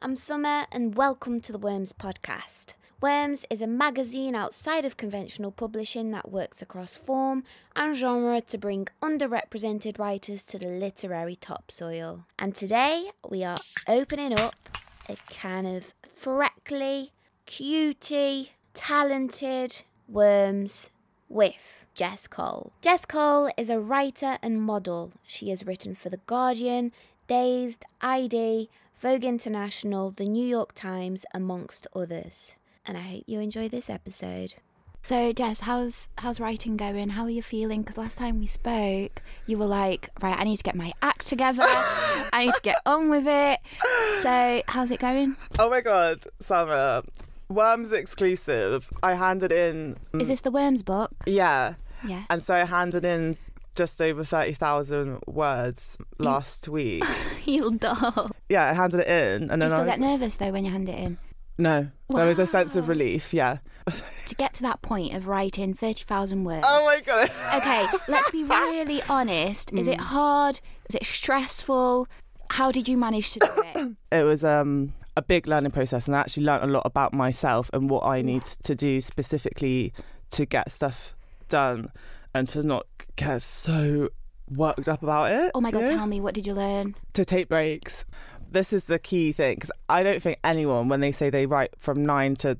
I'm Summer, and welcome to the Worms podcast. Worms is a magazine outside of conventional publishing that works across form and genre to bring underrepresented writers to the literary topsoil. And today we are opening up a can of freckly, cutie, talented Worms with Jess Cole. Jess Cole is a writer and model. She has written for The Guardian, Dazed, I-D, Vogue International, The New York Times, amongst others. And I hope you enjoy this episode. So, Jess, how's how's writing going? How are you feeling? Because last time we spoke, you were like, "Right, I need to get my act together. I need to get on with it." So, how's it going? Oh my god, Summer. Worms exclusive. I handed in. Is this the Worms book? Yeah. Yeah. And so I handed in just over 30,000 words last week. you doll. Yeah, I handed it in. And Do you then still I was, get nervous though when you hand it in? No. There was a sense of relief, yeah. To get to that point of writing thirty thousand words. Oh my god. Okay, let's be really honest. Is Mm. it hard? Is it stressful? How did you manage to do it? it was um, a big learning process and I actually learned a lot about myself and what I need to do specifically to get stuff done and to not get so worked up about it. Oh my god, you know? tell me, what did you learn? to take breaks. This is the key thing because I don't think anyone, when they say they write from nine to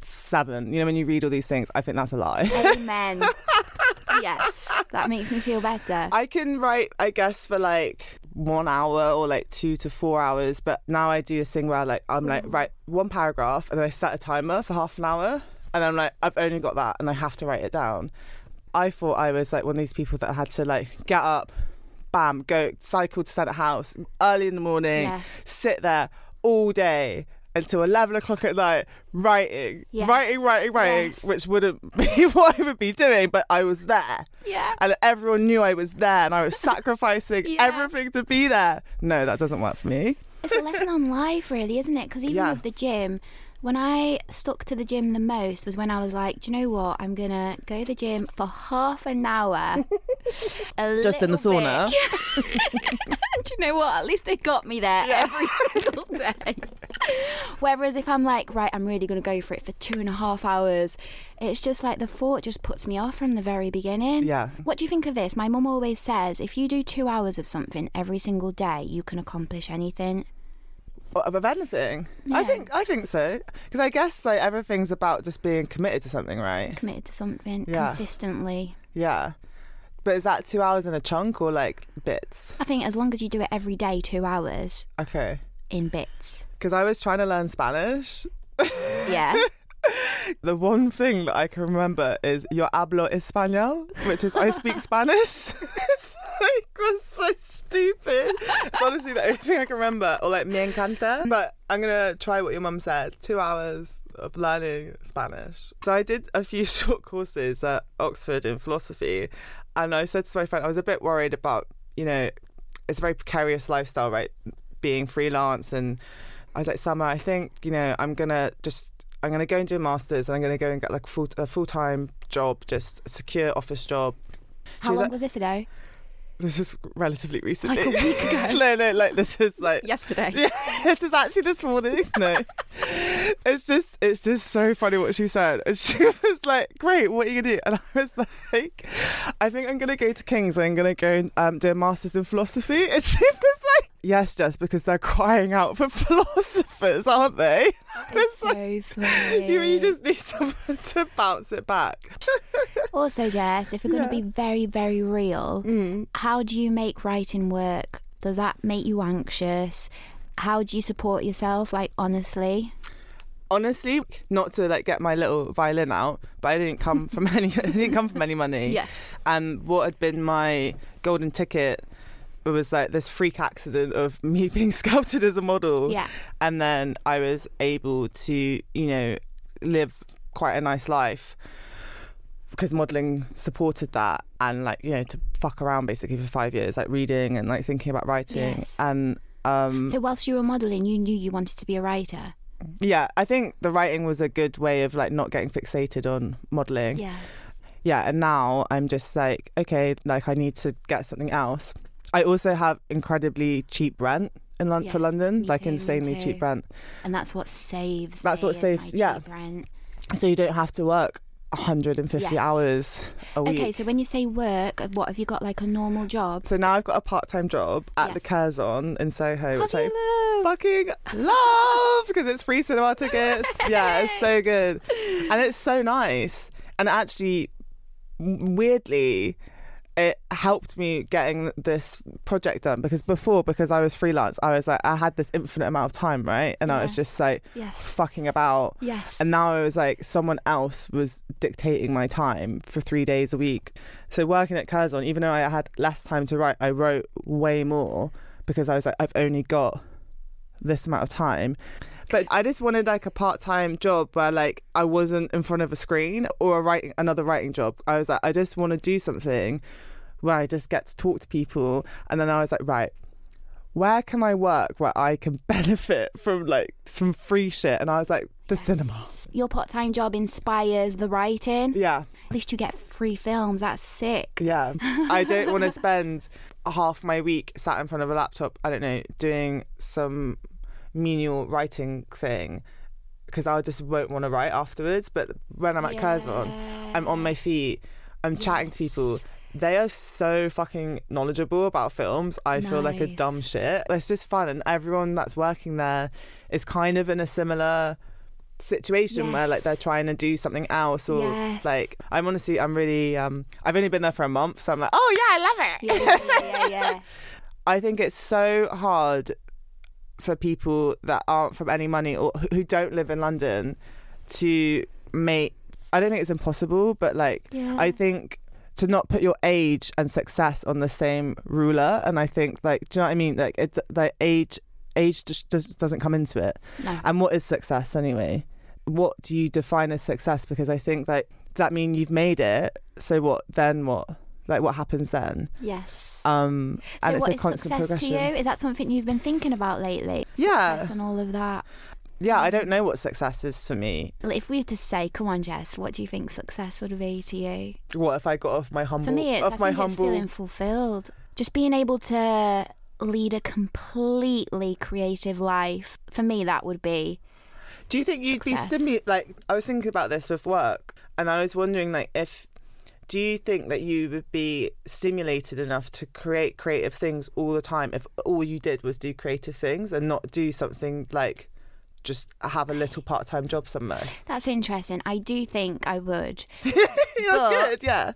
seven, you know, when you read all these things, I think that's a lie. Amen. yes, that makes me feel better. I can write, I guess, for like one hour or like two to four hours, but now I do this thing where like I'm like mm. write one paragraph and then I set a timer for half an hour, and I'm like I've only got that and I have to write it down. I thought I was like one of these people that had to like get up, bam, go cycle to Senate House early in the morning, Yeah. sit there all day until 11 o'clock at night writing, Yes. writing, writing, writing, Yes. which wouldn't be what I would be doing, but I was there. Yeah. And everyone knew I was there and I was sacrificing Yeah. everything to be there. No, that doesn't work for me. It's a lesson on life, really, isn't it? Because even Yeah. with the gym, when I stuck to the gym the most was when I was like, do you know what? I'm going to go to the gym for half an hour. Just in the sauna. bit. do you know what? At least it got me there every single day. Whereas if I'm like, right, I'm really going to go for it for two and a half hours, it's just like the thought just puts me off from the very beginning. Yeah. What do you think of this? My mum always says if you do two hours of something every single day, you can accomplish anything. Of anything. Yeah. I think I think so. Because I guess like everything's about just being committed to something, right? Committed to something Yeah. consistently. Yeah. But is that two hours in a chunk or like bits? I think as long as you do it every day, two hours Okay. in bits. Because I was trying to learn Spanish. Yeah. The one thing that I can remember is yo hablo español, which is I speak Spanish. Oh like, that's so stupid. It's honestly the only thing I can remember. Or like me encanta. But I'm going to try what your mum said. Two hours of learning Spanish. So I did a few short courses at Oxford in philosophy. And I said to my friend, I was a bit worried about, you know, it's a very precarious lifestyle, right? Being freelance. And I was like, Summer, I think, you know, I'm going to just I'm going to go and do a master's. and I'm going to go and get like a full a full time job, just a secure office job. How long like- was this ago? This is relatively recently. Like a week ago. no, no, like this is like Yesterday. yeah, this is actually this morning. No, it's just it's just so funny what she said. And she was like, "Great, what are you gonna do?" And I was like, "I think I'm gonna go to King's. I'm gonna go and um, do a master's in philosophy." And she was "Yes, just because they're crying out for philosophers, aren't they?" It's like, funny. you, you just need someone to bounce it back. Also, Jess, if we're going Yeah. to be very, very real, Mm. how do you make writing work? Does that make you anxious? How do you support yourself? Like, honestly? honestly, not to like get my little violin out, but I didn't come from any I didn't come from any money. Yes. And what had been my golden ticket was like this freak accident of me being sculpted as a model. Yeah. And then I was able to, you know, live quite a nice life because modeling supported that and like, you know, to fuck around basically for 5 years like reading and like thinking about writing Yes. and um So, whilst you were modelling, you knew you wanted to be a writer? yeah, I think the writing was a good way of like not getting fixated on modeling. Yeah. Yeah, and now I'm just like, okay, like I need to get something else. I also have incredibly cheap rent in Lon- for London, like insanely cheap rent. And that's what saves. That's what saves- yeah. cheap rent. So you don't have to work 150 Yes. hours a week. Okay, so when you say work, what have you got like a normal job? So now I've got a part-time job at the Yes. Curzon in Soho, How which I love? fucking love because it's free cinema tickets. yeah, it's so good, and it's so nice. And actually, weirdly, it helped me getting this project done because before, because I was freelance, I was like, I had this infinite amount of time, right? And I was just like Yes. fucking about. Yes. And now I was like, someone else was dictating my time for three days a week. So working at Curzon, even though I had less time to write, I wrote way more because I was like, I've only got this amount of time. But I just wanted like a part-time job where like I wasn't in front of a screen or a writing another writing job. I was like, I just want to do something where I just get to talk to people. And then I was like, right, where can I work where I can benefit from like some free shit? And I was like, the cinema. Your part-time job inspires the writing. Yeah. At least you get free films. That's sick. Yeah. I don't want to spend half my week sat in front of a laptop, I don't know, doing some menial writing thing because I just won't want to write afterwards. But when I'm at Curzon, I'm on my feet, I'm chatting to people. They are so fucking knowledgeable about films. I feel like a dumb shit. It's just fun, and everyone that's working there is kind of in a similar situation where like they're trying to do something else or Yes. like I'm honestly I'm really um I've only been there for a month so I'm like oh yeah I love it Yeah, yeah, yeah, yeah. I think it's so hard for people that aren't from any money or who- don't live in London to make. I don't think it's impossible, but like Yeah. I think to not put your age and success on the same ruler. And I think like, do you know what I mean? Like it, like age, age just, just doesn't come into it. No. And what is success anyway? What do you define as success? Because I think like does that mean you've made it? So what then? What like what happens then? yes. Um, so and it's a is constant success to you? Is that something you've been thinking about lately? Yeah. Success and all of that. Yeah, I don't know what success is for me. If we were to say, come on, Jess, what do you think success would be to you? What if I got off my humble For me, it's, off I my think it's feeling fulfilled. Just being able to lead a completely creative life. For me, that would be Do you think you'd Success. be stimu- like I was thinking about this with work and I was wondering like if do you think that you would be stimulated enough to create creative things all the time if all you did was do creative things and not do something like just have a little part-time job somewhere? that's interesting. I do think I would. that's But- good. Yeah.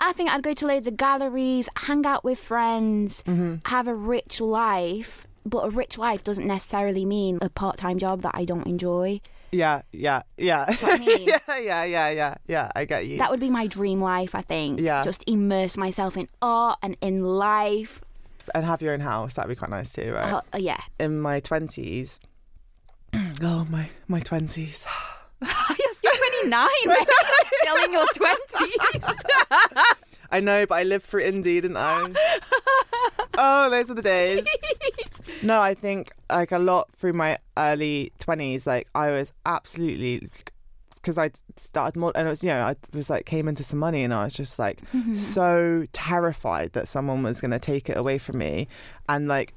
I think I'd go to loads of galleries, hang out with friends, Mm-hmm. have a rich life. But a rich life doesn't necessarily mean a part-time job that I don't enjoy. Yeah, yeah, yeah. what I mean? yeah, yeah, yeah, yeah, yeah. I get you. That would be my dream life, I think. Yeah. Just immerse myself in art and in life. and have your own house. That'd be quite nice too, right? Uh, yeah. In my twenties. oh my my twenties. You're 29, man. You're still in your 20s. I know, but I lived through indie, didn't I? oh, those are the days. No, I think like a lot through my early twenties, like I was absolutely because I started more, and it was you know I was like came into some money, and I was just like so terrified that someone was going to take it away from me, and like.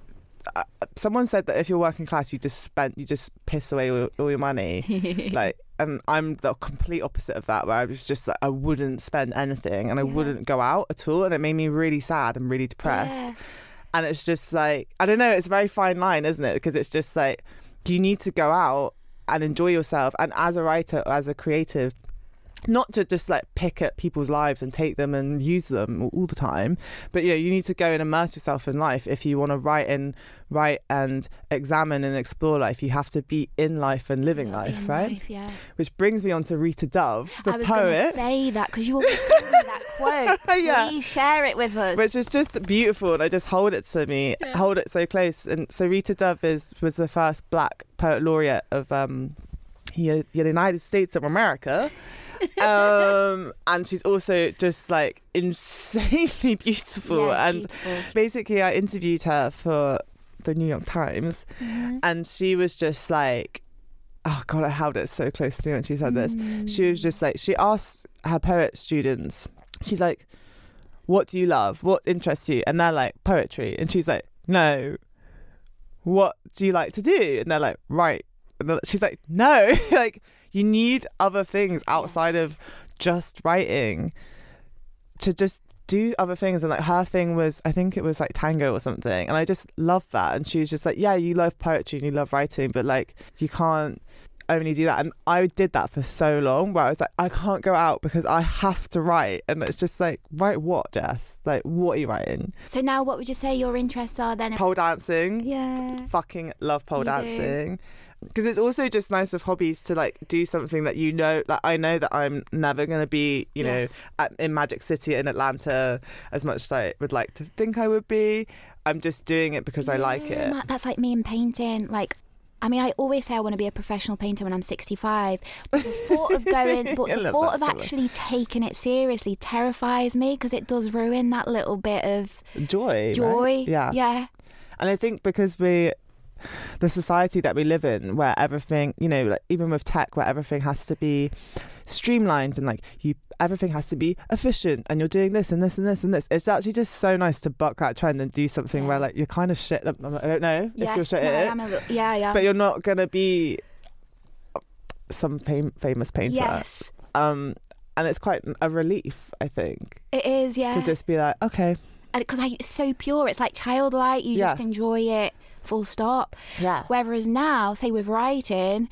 Uh, someone said that if you're working class, you just spent, you just piss away all, all your money. like, and I'm the complete opposite of that, where I was just like, I wouldn't spend anything, and I Yeah. wouldn't go out at all, and it made me really sad and really depressed Yeah. and it's just like I don't know. It's a very fine line, isn't it? Because it's just like you need to go out and enjoy yourself, and as a writer, or as a creative. Not to just like pick at people's lives and take them and use them all the time, but yeah, you need to go and immerse yourself in life if you want to write and write and examine and explore life. You have to be in life and living life, in right? life, yeah. Which brings me on to Rita Dove, the I was poet. say that because you always told me that quote. Yeah. Please share it with us. which is just beautiful and I just hold it to me hold it so close and so Rita Dove is was the first black poet laureate of um the United States of America um and she's also just like insanely beautiful Yeah, and beautiful. basically I interviewed her for the New York Times Mhm. and she was just like oh god I held it so close to me when she said this she was just like she asked her poet students she's like what do you love what interests you and they're like poetry and she's like no what do you like to do? And they're like, right. And she's like, no, like you need other things outside of just writing to just do other things. And like her thing was I think it was like tango or something. And I just love that. And she was just like yeah you love poetry and you love writing but like you can't only do that. And I did that for so long where I was like I can't go out because I have to write. And it's just like write what Jess? Like what are you writing? So now, what would you say your interests are then? pole dancing. Yeah. fucking love pole You do. Because it's also just nice with hobbies to like do something that you know like I know that I'm never going to be you know at, in Magic City in Atlanta as much as I would like to think I would be I'm just doing it because I like it That's like me in painting. Like, I mean, I always say I want to be a professional painter when I'm 65. But the thought of going, but the thought of actually taking it seriously terrifies me because it does ruin that little bit of joy right? joy. yeah Yeah. and I think because we the society that we live in where everything you know like even with tech where everything has to be streamlined and like you everything has to be efficient and you're doing this and this and this and this. It's actually just so nice to buck that trend and do something where like you're kind of shit. I don't know if you're shit no, I am a little, yeah, yeah. but you're not gonna be some fam- famous painter. Yes. um and it's quite a relief I think It is, yeah. to just be like okay Because it's so pure. It's like childlike. You Yeah. just enjoy it, full stop. yeah Whereas now, say with writing,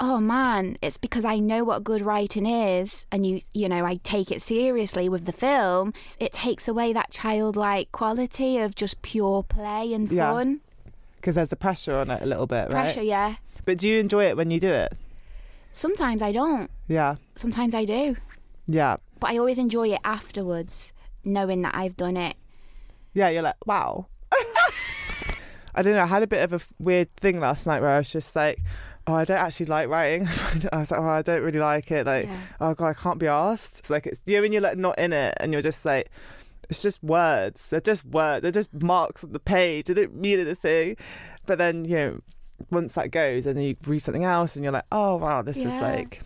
oh man, it's because I know what good writing is, and you, you know, I take it seriously with the film. It takes away that childlike quality of just pure play and Yeah. fun. because there's a pressure on it a little bit Pressure, right yeah. but do you enjoy it when you do it Sometimes I don't. yeah Sometimes I do. yeah But I always enjoy it afterwards, knowing that I've done it. Yeah, you're like, wow. I don't know. I had a bit of a weird thing last night where I was just like, oh, I don't actually like writing. I was like, oh, I don't really like it. Like, Yeah. oh god, I can't be asked. It's like it's you know when you're like not in it and you're just like, it's just words. They're just words. They're just marks on the page. They don't mean anything. But then you know, once that goes, and then you read something else, and you're like, oh wow, this is like,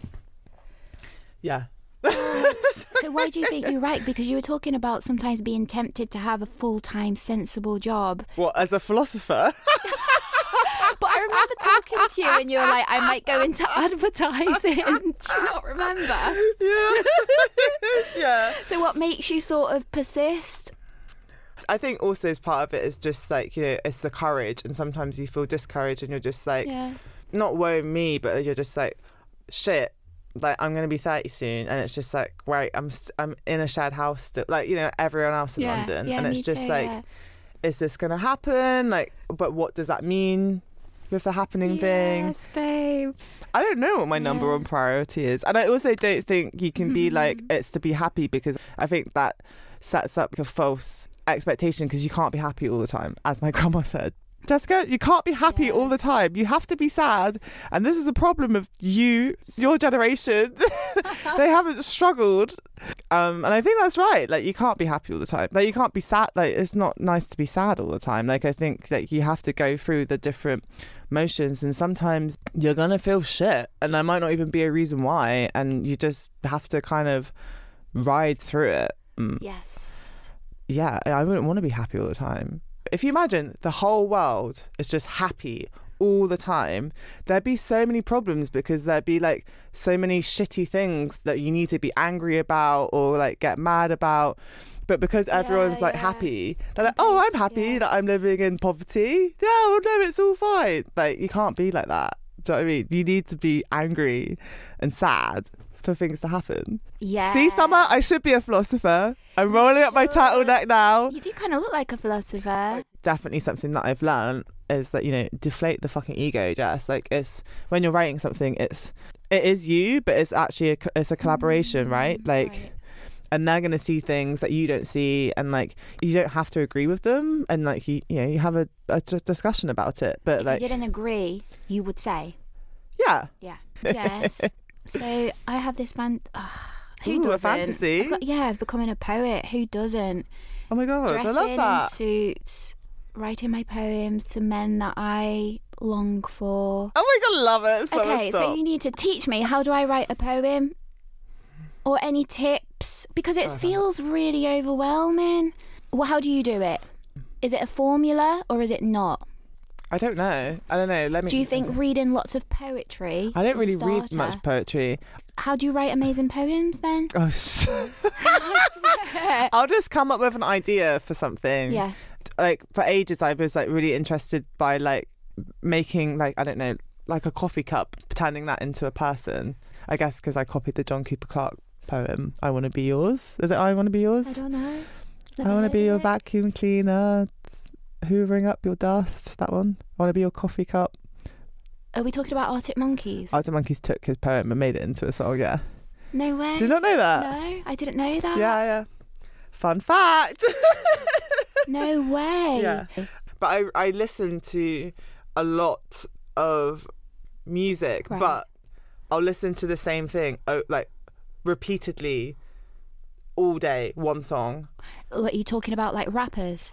yeah. So why do you think you write? Because you were talking about sometimes being tempted to have a full-time sensible job. What as a philosopher? But I remember talking to you and you were like, I might go into advertising. Do you not remember? yeah. yeah. So what makes you sort of persist? I think also as part of it is just like you know it's the courage, and sometimes you feel discouraged, and you're just like Yeah. not worry me, but you're just like shit. Like I'm gonna be 30 soon, and it's just like right, I'm st- I'm in a shared house, still, like you know everyone else in yeah. London, yeah, and it's just too, like, yeah. is this gonna happen? Like, but what does that mean with the happening thing? Yes, babe. I don't know what my number one priority is. And I also don't think you can be mm-hmm. like, it's to be happy because I think that sets up a false expectation because you can't be happy all the time, as my grandma said. Jessica, you can't be happy Yeah. all the time. You have to be sad. And this is a problem of you, your generation. they haven't struggled. Um, and I think that's right. Like, you can't be happy all the time. Like, you can't be sad. Like, it's not nice to be sad all the time. Like, I think that you have to go through the different motions and sometimes you're gonna feel shit and there might not even be a reason why and you just have to kind of ride through it Mm, Yes. yeah i wouldn't want to be happy all the time if you imagine the whole world is just happy all the time there'd be so many problems because there'd be like so many shitty things that you need to be angry about or like get mad about. But because everyone's like yeah. happy they're like oh mm-hmm. i'm happy Yeah. that i'm living in poverty. Yeah well no it's all fine. Like you can't be like that. Do you know what i mean? You need to be angry and sad for things to happen Yeah. see summer i should be a philosopher i'm rolling up my turtleneck now You do kind of look like a philosopher. definitely something that I've learned is that you know deflate the fucking ego just like it's when you're writing something it's it is you but it's actually a, it's a collaboration mm, right like Right. and they're gonna see things that you don't see and like you don't have to agree with them and like you you know you have a, a d- discussion about it but If like you didn't agree, you would say. yeah Yeah. Yes. so I have this fan. ah, who Ooh, a doesn't? fantasy. I've got, yeah, of becoming a poet. Who doesn't? oh my god Dressing I love in that suits, writing my poems to men that I long for. oh my god love it Summer, okay, so you need to teach me how do I write a poem, or any tips because it Uh-huh. feels really overwhelming. Well, how do you do it? Is it a formula or is it not? I don't know. I don't know. Let me. Do you think reading lots of poetry? I don't really read much poetry. How do you write amazing poems then? Oh, sh- I'll just come up with an idea for something. yeah. Like for ages, I was like really interested by like making like I don't know like a coffee cup, turning that into a person. I guess because I copied the John Cooper Clarke poem. I want to be yours. Is it I want to be yours? I don't know. I want to be your vacuum cleaner, hoovering up your dust. That one. I want to be your coffee cup. Are we talking about Arctic Monkeys? Arctic Monkeys took his poem and made it into a song. Yeah. no way. Did you not know that? No, I didn't know that. Yeah, yeah. Fun fact. No way. Yeah. but I I listen to a lot of music, Right. but I'll listen to the same thing oh, like repeatedly all day, one song. What, are you talking about like rappers?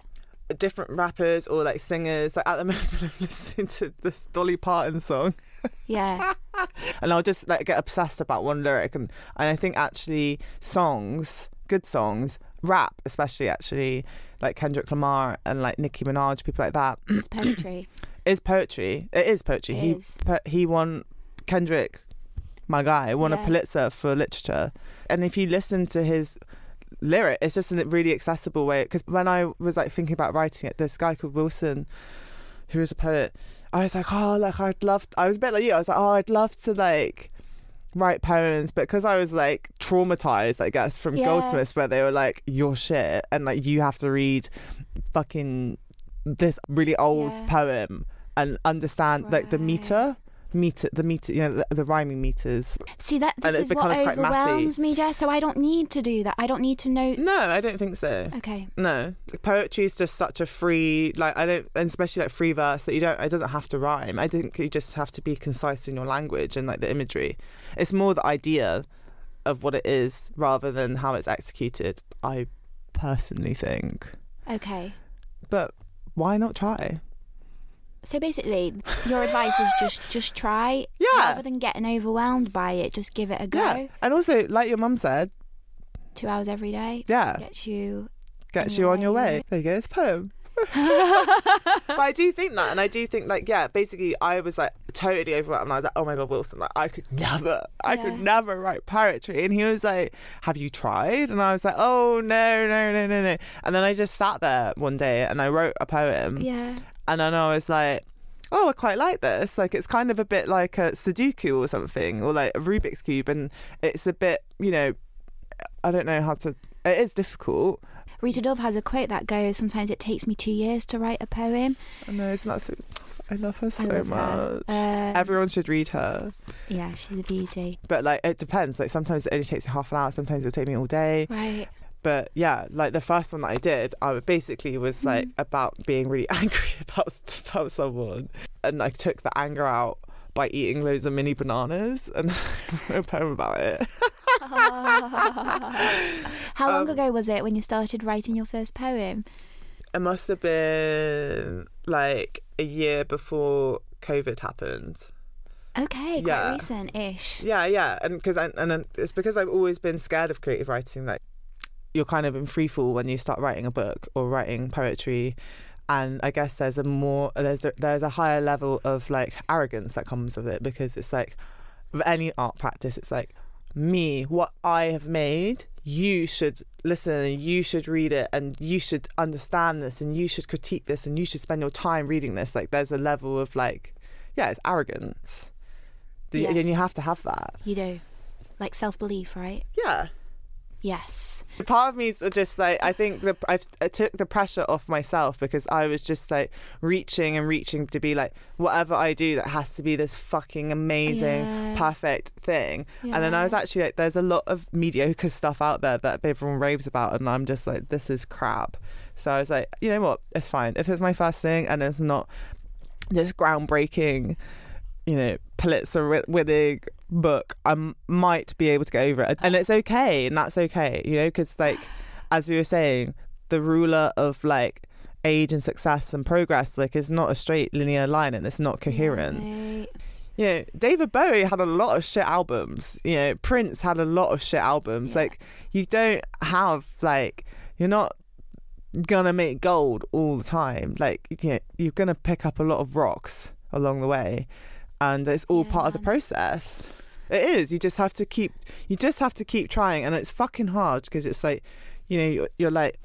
Different rappers or like singers. Like at the moment, I'm listening to this Dolly Parton song, Yeah. and I'll just like get obsessed about one lyric. And and I think actually songs, good songs, rap especially actually, like Kendrick Lamar and like Nicki Minaj, people like that, it's poetry. is poetry. It is poetry. It he is. he won Kendrick, my guy, won Yeah. a Pulitzer for literature. And if you listen to his lyric, it's just in a really accessible way. Because when I was like thinking about writing it, this guy called Wilson, who is a poet, I was like, oh, like I'd love. I was a bit like you. I was like, oh, I'd love to like write poems, but because I was like traumatized, I guess, from Yeah. Goldsmiths, where they were like, "You're shit," and like you have to read fucking this really old Yeah. poem and understand like the meter, meter, the meter, you know, the, the rhyming meters. See that this is what becomes quite mathy. overwhelms me, Jess. So I don't need to do that. I don't need to know. No, I don't think so. Okay. No, poetry is just such a free, like I don't, and especially like free verse that you don't. It doesn't have to rhyme. I think you just have to be concise in your language and like the imagery. It's more the idea of what it is rather than how it's executed. I personally think, Okay. but why not try? So basically, your advice is just just try. Yeah. Rather than getting overwhelmed by it, just give it a go. Yeah, and also like your mum said, Two hours every day yeah, gets you. gets on you your on your way, way. There you go. It's poem. but I do think that, and I do think like yeah, basically I was like totally overwhelmed. And I was like, oh my god, Wilson, like I could never, I Yeah. could never write poetry. And he was like, have you tried? And I was like, oh no, no, no, no, no. And then I just sat there one day and I wrote a poem, Yeah. And then I was like. Oh, I quite like this. Like, it's kind of a bit like a Sudoku or something, or like a Rubik's cube, and it's a bit, you know, I don't know how to. It is difficult. Rita Dove has a quote that goes, "Sometimes it takes me two years to write a poem." I know, isn't that so? I love her so love her. much. Um, Everyone should read her. yeah, she's a beauty. But like, it depends. Like, sometimes it only takes me half an hour. Sometimes it'll take me all day. Right. But yeah, like the first one that I did, I basically was like Mm. about being really angry about about someone, and I took the anger out by eating loads of mini bananas, and I wrote a poem about it. How long Um, ago was it when you started writing your first poem? It must have been like a year before COVID happened. Okay, quite Yeah. recent-ish. Yeah, yeah, and because and it's because I've always been scared of creative writing. Like you're kind of in free fall when you start writing a book or writing poetry, and I guess there's a more there's a, there's a higher level of like arrogance that comes with it because it's like with any art practice, it's like me, what I have made. You should listen and you should read it and you should understand this and you should critique this and you should spend your time reading this. Like there's a level of like, yeah, it's arrogance. Yeah. And you have to have that. You do. Like self-belief, right? Yeah. Yes. Part of me is just like I think the I've, I took the pressure off myself because I was just like reaching and reaching to be like whatever I do that has to be this fucking amazing Yeah. perfect thing. And then I was actually like there's a lot of mediocre stuff out there that everyone raves about and I'm just like this is crap. So I was like, you know what? It's fine. If it's my first thing and it's not this groundbreaking you know, Pulitzer wi- winning book, I m- might be able to get over it. And it's okay, and that's okay, you know, because, like, as we were saying, the ruler of like age and success and progress, like, is not a straight linear line and it's not coherent. Right. You know, David Bowie had a lot of shit albums. You know, Prince had a lot of shit albums. Yeah. Like, you don't have, like, you're not gonna make gold all the time. Like you know, you're gonna pick up a lot of rocks along the way, and it's all part of the process. It is. You just have to keep. You just have to keep trying, and it's fucking hard because it's like, you know, you're, you're like.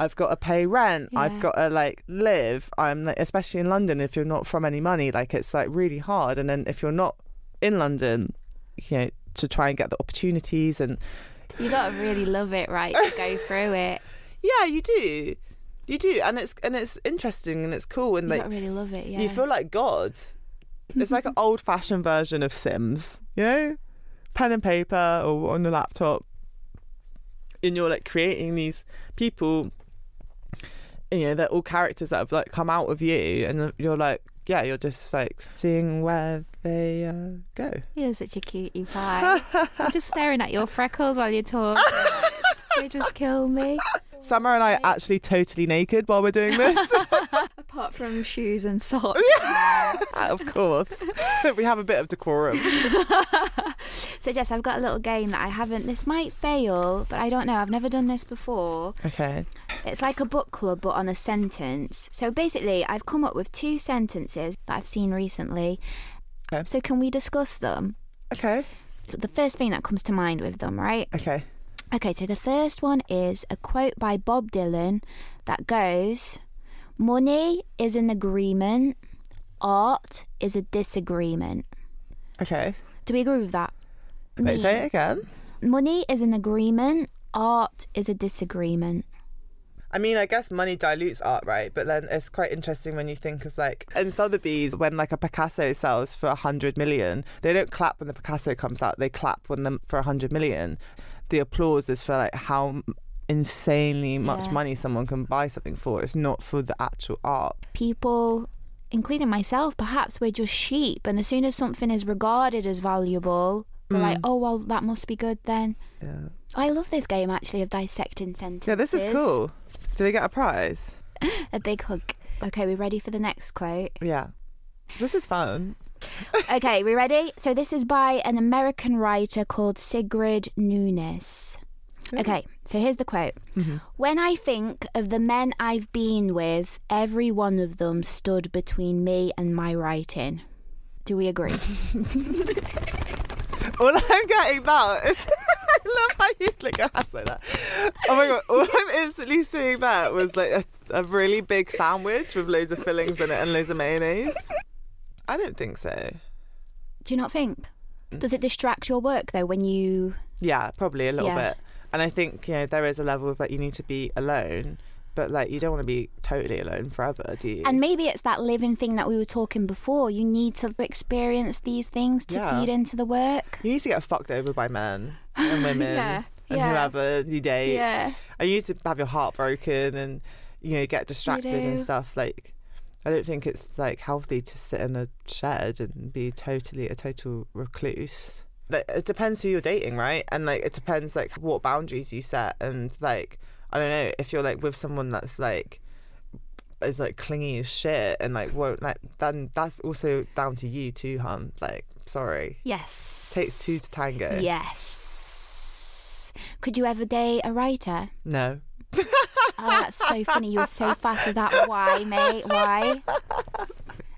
I've got to pay rent. Yeah. I've got to like live. I'm like, especially in London. If you're not from any money, like it's like really hard. And then if you're not in London, you know, to try and get the opportunities and You gotta really love it, right, to go through it. Yeah, you do. You do. And it's and it's interesting and it's cool and You like really love it, yeah. you feel like God. It's like an old fashioned version of Sims, you know? Pen and paper or on the laptop. And you're like creating these people you know, they're all characters that have like come out of you and you're like yeah, you're just like seeing where they uh, go. You're such a cutie pie. I'm just staring at your freckles while you talk. they just kill me. Summer and I are actually totally naked while we're doing this. Apart from shoes and socks. yeah, of course. we have a bit of decorum. So Jess, I've got a little game that I haven't. This might fail, but I don't know. I've never done this before. Okay. It's like a book club, but on a sentence. So basically, I've come up with two sentences that I've seen recently. Okay. So can we discuss them? Okay. So the first thing that comes to mind with them, right? Okay. Okay, so the first one is a quote by Bob Dylan that goes Money is an agreement, art is a disagreement. Okay. Do we agree with that? Wait, say it again. Money is an agreement, art is a disagreement. I mean, I guess money dilutes art, right? But then it's quite interesting when you think of like in Sotheby's, when like a Picasso sells for a hundred million, they don't clap when the Picasso comes out. They clap when them for a hundred million. The applause is for like how insanely much Yeah. money someone can buy something for. It's not for the actual art. People, including myself, perhaps we're just sheep, and as soon as something is regarded as valuable, we're like, mm. oh, well, that must be good then. Yeah. I love this game actually of dissecting sentences. Yeah, this is cool. Do we get a prize? A big hug. Okay, we're ready for the next quote? Yeah. This is fun. Okay, we ready? So this is by an American writer called Sigrid Nunez. Okay, so here's the quote. Mm-hmm. When I think of the men I've been with, every one of them stood between me and my writing. Do we agree? All I'm getting that is I love how you flick your hands like that. Oh my god! All I'm instantly seeing that was like a, a really big sandwich with loads of fillings in it and loads of mayonnaise. I don't think so. Do you not think? Mm. Does it distract your work though when you Yeah, probably a little Yeah. bit. And I think you know there is a level of that you need to be alone, but like you don't want to be totally alone forever, do you? and maybe it's that living thing that we were talking before. You need to experience these things to Yeah. feed into the work. you need to get fucked over by men and women Yeah, and whoever you date. Yeah. And you need to have your heart broken and you know get distracted and stuff. Like, I don't think it's like healthy to sit in a shed and be totally a total recluse. Like, it depends who you're dating, right? And like it depends like what boundaries you set and like I don't know if you're like with someone that's like is like clingy as shit and like won't like then that's also down to you too, hun. Like, sorry, Yes. takes two to tango. Yes. Could you ever date a writer? No. Oh, that's so funny. You were so fast with that. Why, mate? Why?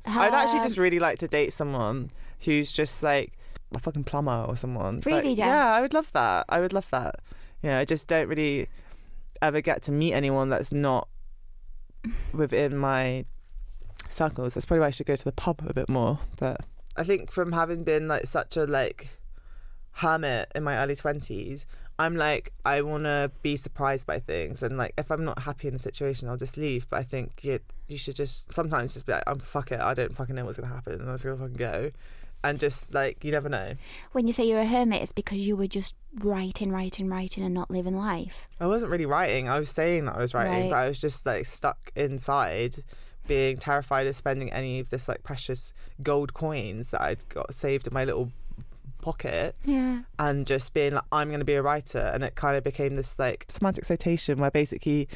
I'd actually Um, just really like to date someone who's just like a fucking plumber or someone. Like, Really, Jess? yeah, I would love that. I would love that. Yeah, I just don't really ever get to meet anyone that's not within my circles. That's probably why I should go to the pub a bit more. But I think from having been like such a like hermit in my early twenties, I'm like I want to be surprised by things, and like if I'm not happy in a situation, I'll just leave. But I think you you should just sometimes just be like, I'm fuck it, I don't fucking know what's gonna happen, and I'm just gonna fucking go, and just like you never know. When you say you're a hermit, it's because you were just writing, writing, writing, and not living life. I wasn't really writing. I was saying that I was writing, Right. but I was just like stuck inside, being terrified of spending any of this like precious gold coins that I'd got saved in my little pocket Yeah. and just being like I'm going to be a writer and it kind of became this like semantic satiation where basically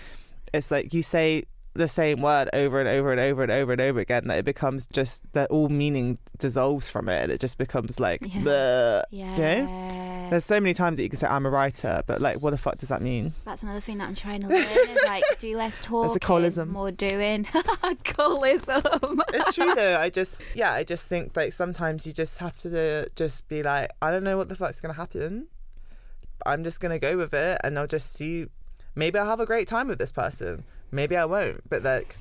it's like you say the same word over and over and over and over and over again that it becomes just that all meaning dissolves from it and it just becomes like Yeah. bleh. Yeah. know? There's so many times that you can say I'm a writer, but like, what the fuck does that mean? That's another thing that I'm trying to learn is like do less talking, colism. more doing. colism. It's true though. I just, yeah, I just think like sometimes you just have to just be like, I don't know what the fuck's gonna happen. I'm just gonna go with it, and I'll just see. Maybe I'll have a great time with this person. Maybe I won't. But like,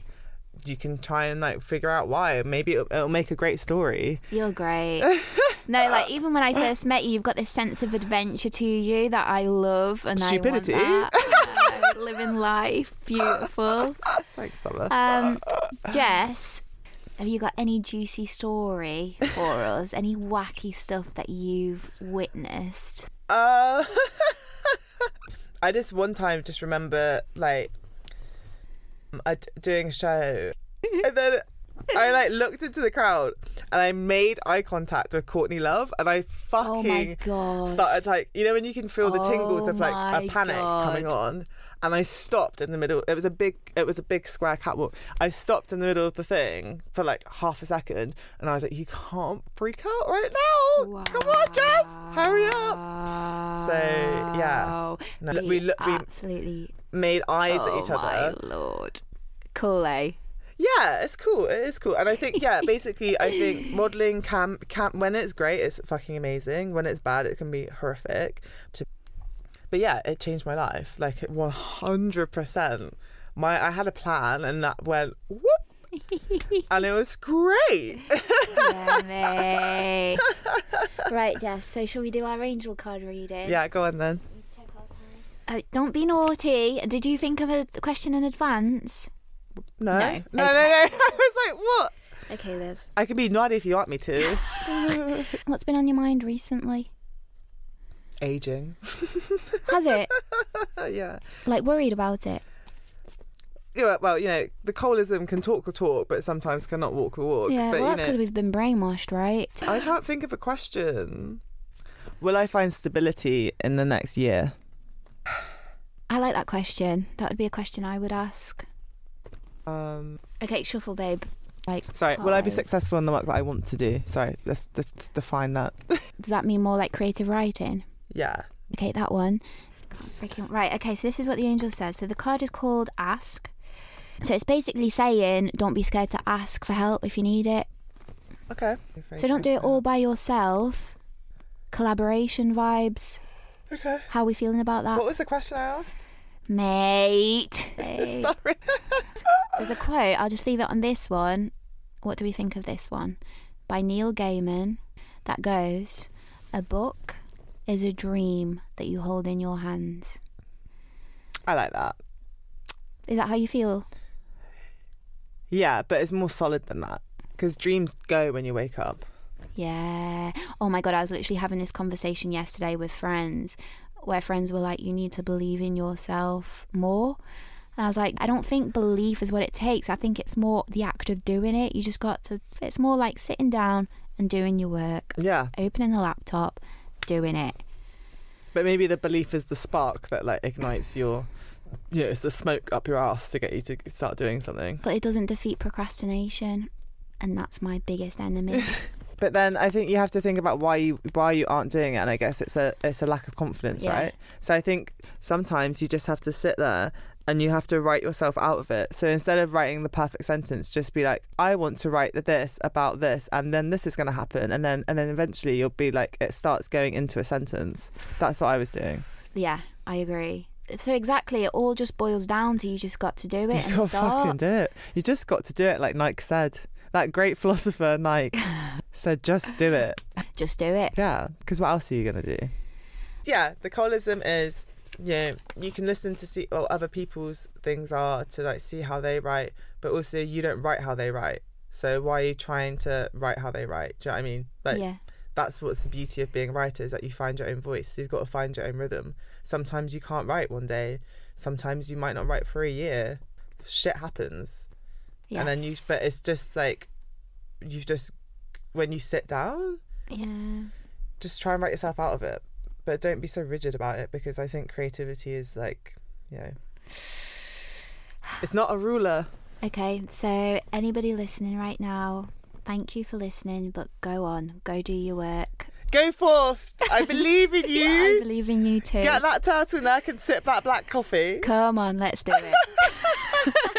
you can try and like figure out why. Maybe it'll, it'll make a great story. You're great. no, like even when I first met you, you've got this sense of adventure to you that I love, and Stupidity. I want that. Living life, beautiful. Thanks, Summer. Um, Jess, have you got any juicy story for us? Any wacky stuff that you've witnessed? Uh, I just one time just remember like D- doing a show, and then I like looked into the crowd and I made eye contact with Courtney Love, and I Oh fucking god! started like you know when you can feel the tingles Oh of like a panic coming on. And I stopped in the middle. It was a big, it was a big square catwalk. I stopped in the middle of the thing for like half a second, and I was like, "You can't freak out right now. Come on, Jess, hurry up." So, yeah. No, we we- absolutely Made eyes oh at each other. Oh my lord, cool, eh? Yeah, it's cool. It is cool. And I think, yeah, basically, I think modeling can, can, when it's great, it's fucking amazing. When it's bad, it can be horrific. To, but yeah, it changed my life. Like 100%. My, I had a plan and that went whoop. and it was great. yeah, right, Jess. So, shall we do our angel card reading? yeah, go on then. Uh, don't be naughty. Did you think of a question in advance? No. No. No, no, no. I was like, what? Okay, Liv. I can be naughty if you want me to. What's been on your mind recently? Aging. Has it? yeah. Like worried about it? Yeah, well, you know, the colism can talk the talk, but sometimes cannot walk the walk. Yeah, but, well, that's because we've been brainwashed, right? I can't think of a question. Will I find stability in the next year? I like that question. That would be a question I would ask. Um, Okay, shuffle, babe. Like, sorry, will I be successful in the work that I want to do? Sorry, let's let's, let's define that. does that mean more like creative writing? yeah. Okay, that one. Freaking right. Okay, so this is what the angel says. So the card is called Ask. So it's basically saying, don't be scared to ask for help if you need it. Okay. So don't do it all by yourself. Collaboration vibes. Okay. How are we feeling about that? What was the question I asked? Mate. Sorry. There's a quote. I'll just leave it on this one. What do we think of this one? By Neil Gaiman that goes, A book is a dream that you hold in your hands. I like that. Is that how you feel? Yeah, but it's more solid than that because dreams go when you wake up. Yeah. Oh my God, I was literally having this conversation yesterday with friends where friends were like, you need to believe in yourself more. And I was like, I don't think belief is what it takes. I think it's more the act of doing it. You just got to, it's more like sitting down and doing your work, Yeah, opening the laptop, doing it. but maybe the belief is the spark that like ignites your. Yeah, it's the smoke up your ass to get you to start doing something. But it doesn't defeat procrastination. And that's my biggest enemy. But then I think you have to think about why you why you aren't doing it, and I guess it's a it's a lack of confidence, Yeah. right? So I think sometimes you just have to sit there and you have to write yourself out of it. So instead of writing the perfect sentence, just be like, I want to write this about this, and then this is going to happen, and then and then eventually you'll be like, it starts going into a sentence. That's what I was doing. yeah, I agree. So exactly, it all just boils down to you just got to do it You just got to fucking do it. You just got to do it, like Nike said. That great philosopher Nike said, just do it. Just do it. Yeah, because what else are you gonna do? Yeah, the colism is, you know, you can listen to see what other people's things are to like see how they write, but also you don't write how they write. So why are you trying to write how they write? Do you know what I mean? Like yeah. that's what's the beauty of being a writer is that you find your own voice. You've got to find your own rhythm. Sometimes you can't write one day. Sometimes you might not write for a year. Shit happens and then you but it's just like you just when you sit down Yeah. just try and write yourself out of it but don't be so rigid about it because i think creativity is like you know it's not a ruler Okay, so anybody listening right now, thank you for listening, but go on, go do your work. Go forth. I believe in you. I believe in you too. Get that turtleneck and sip that black coffee. Come on, let's do it.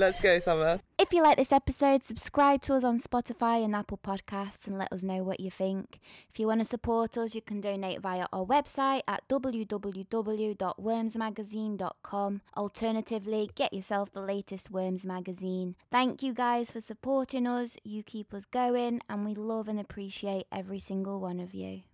Let's go, Summer. If you like this episode, subscribe to us on Spotify and Apple Podcasts and let us know what you think. If you want to support us, you can donate via our website at www.wormsmagazine.com. Alternatively, get yourself the latest Worms magazine. Thank you guys for supporting us. You keep us going, and we love and appreciate every single one of you.